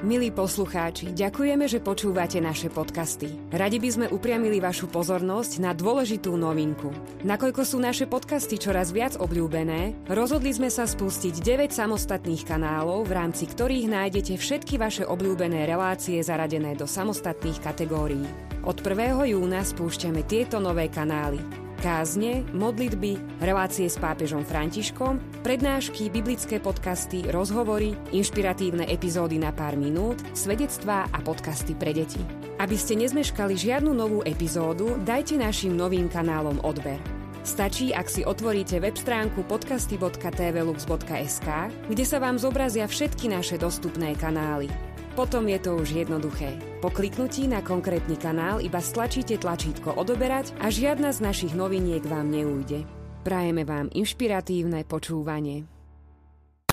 Milí poslucháči, ďakujeme, že počúvate naše podcasty. Radi by sme upriamili vašu pozornosť na dôležitú novinku. Nakoľko sú naše podcasty čoraz viac obľúbené, rozhodli sme sa spustiť 9 samostatných kanálov, v rámci ktorých nájdete všetky vaše obľúbené relácie zaradené do samostatných kategórií. Od 1. júna spúšťame tieto nové kanály kázne, modlitby, relácie s pápežom Františkom, prednášky, biblické podcasty, rozhovory, inšpiratívne epizódy na pár minút, svedectvá a podcasty pre deti. Aby ste nezmeškali žiadnu novú epizódu, dajte našim novým kanálom odber. Stačí, ak si otvoríte web stránku podcasty.tvlux.sk, kde sa vám zobrazia všetky naše dostupné kanály. Potom je to už jednoduché. Po kliknutí na konkrétny kanál iba stlačíte tlačítko odoberať a žiadna z našich noviniek vám neújde. Prajeme vám inšpiratívne počúvanie.